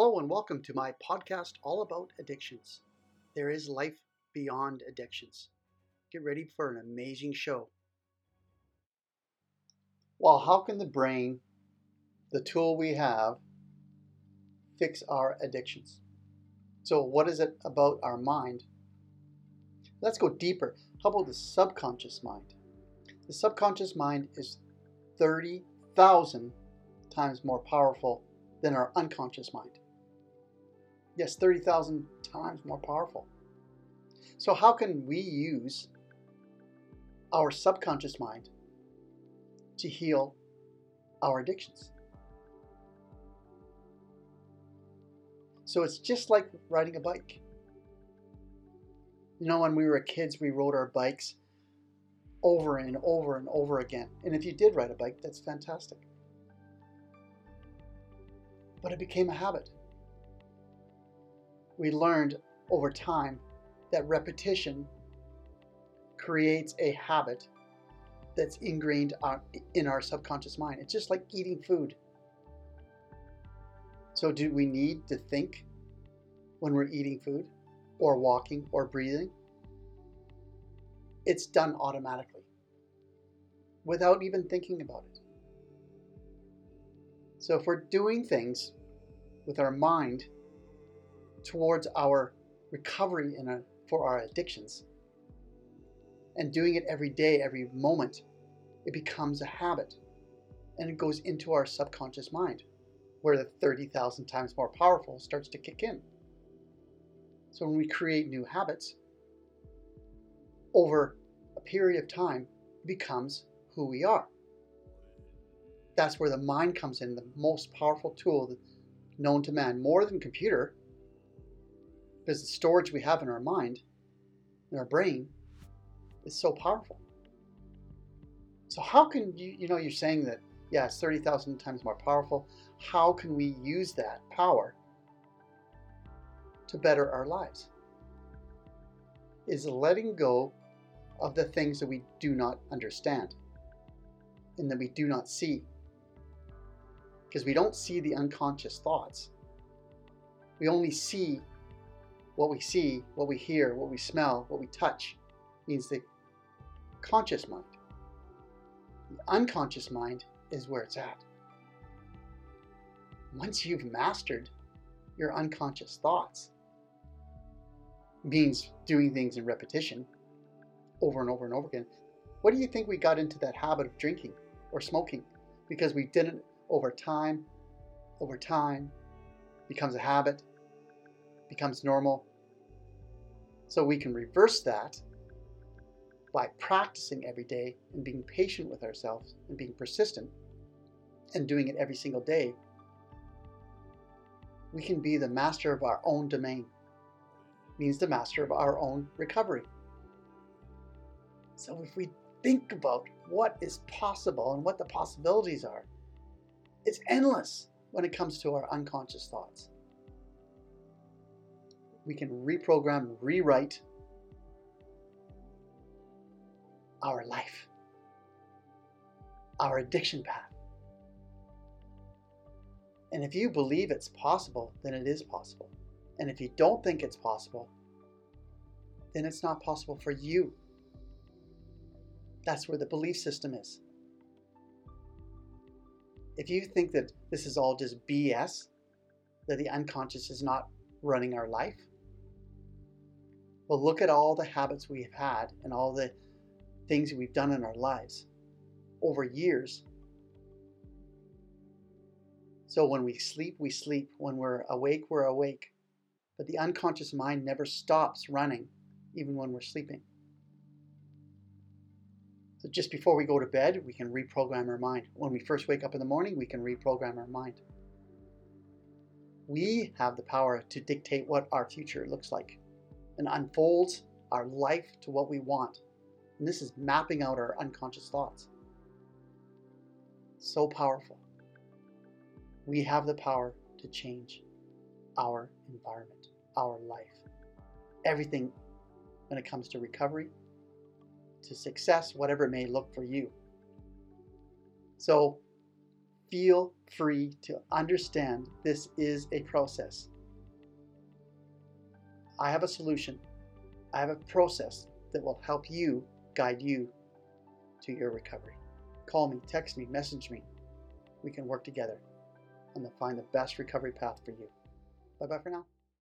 Hello and welcome to my podcast all about addictions. There is life beyond addictions. Get ready for an amazing show. Well, how can the brain, the tool we have, fix our addictions? So, what is it about our mind? Let's go deeper. How about the subconscious mind? The subconscious mind is 30,000 times more powerful than our unconscious mind. Yes, 30,000 times more powerful. So, how can we use our subconscious mind to heal our addictions? So, it's just like riding a bike. You know, when we were kids, we rode our bikes over and over and over again. And if you did ride a bike, that's fantastic. But it became a habit. We learned over time that repetition creates a habit that's ingrained in our subconscious mind. It's just like eating food. So, do we need to think when we're eating food, or walking, or breathing? It's done automatically without even thinking about it. So, if we're doing things with our mind towards our recovery in a, for our addictions, and doing it every day, every moment, it becomes a habit and it goes into our subconscious mind where the 30,000 times more powerful starts to kick in. So when we create new habits, over a period of time, it becomes who we are. That's where the mind comes in, the most powerful tool known to man, more than computer, because the storage we have in our mind, in our brain, is so powerful. So how can you, you know, you're saying that, yeah, it's 30,000 times more powerful. How can we use that power to better our lives? Is letting go of the things that we do not understand and that we do not see. Because we don't see the unconscious thoughts. We only see what we see, what we hear, what we smell, what we touch, means the conscious mind. The unconscious mind is where it's at. Once you've mastered your unconscious thoughts, means doing things in repetition over and over and over again. What do you think we got into that habit of drinking or smoking? Because we didn't over time, over time, becomes a habit, becomes normal. So we can reverse that by practicing every day and being patient with ourselves and being persistent and doing it every single day, we can be the master of our own domain. Means the master of our own recovery. So if we think about what is possible and what the possibilities are, it's endless when it comes to our unconscious thoughts. We can reprogram, rewrite our life, our addiction path. And if you believe it's possible, then it is possible. And if you don't think it's possible, then it's not possible for you. That's where the belief system is. If you think that this is all just BS, that the unconscious is not running our life, well, look at all the habits we've had and all the things we've done in our lives over years. So when we sleep, we sleep. When we're awake, we're awake. But the unconscious mind never stops running, even when we're sleeping. So just before we go to bed, we can reprogram our mind. When we first wake up in the morning, we can reprogram our mind. We have the power to dictate what our future looks like and unfolds our life to what we want. And this is mapping out our unconscious thoughts. So powerful. We have the power to change our environment, our life. Everything when it comes to recovery, to success, whatever it may look for you. So feel free to understand this is a process. I have a solution. I have a process that will help you guide you to your recovery. Call me, text me, message me. We can work together and find the best recovery path for you. Bye bye for now.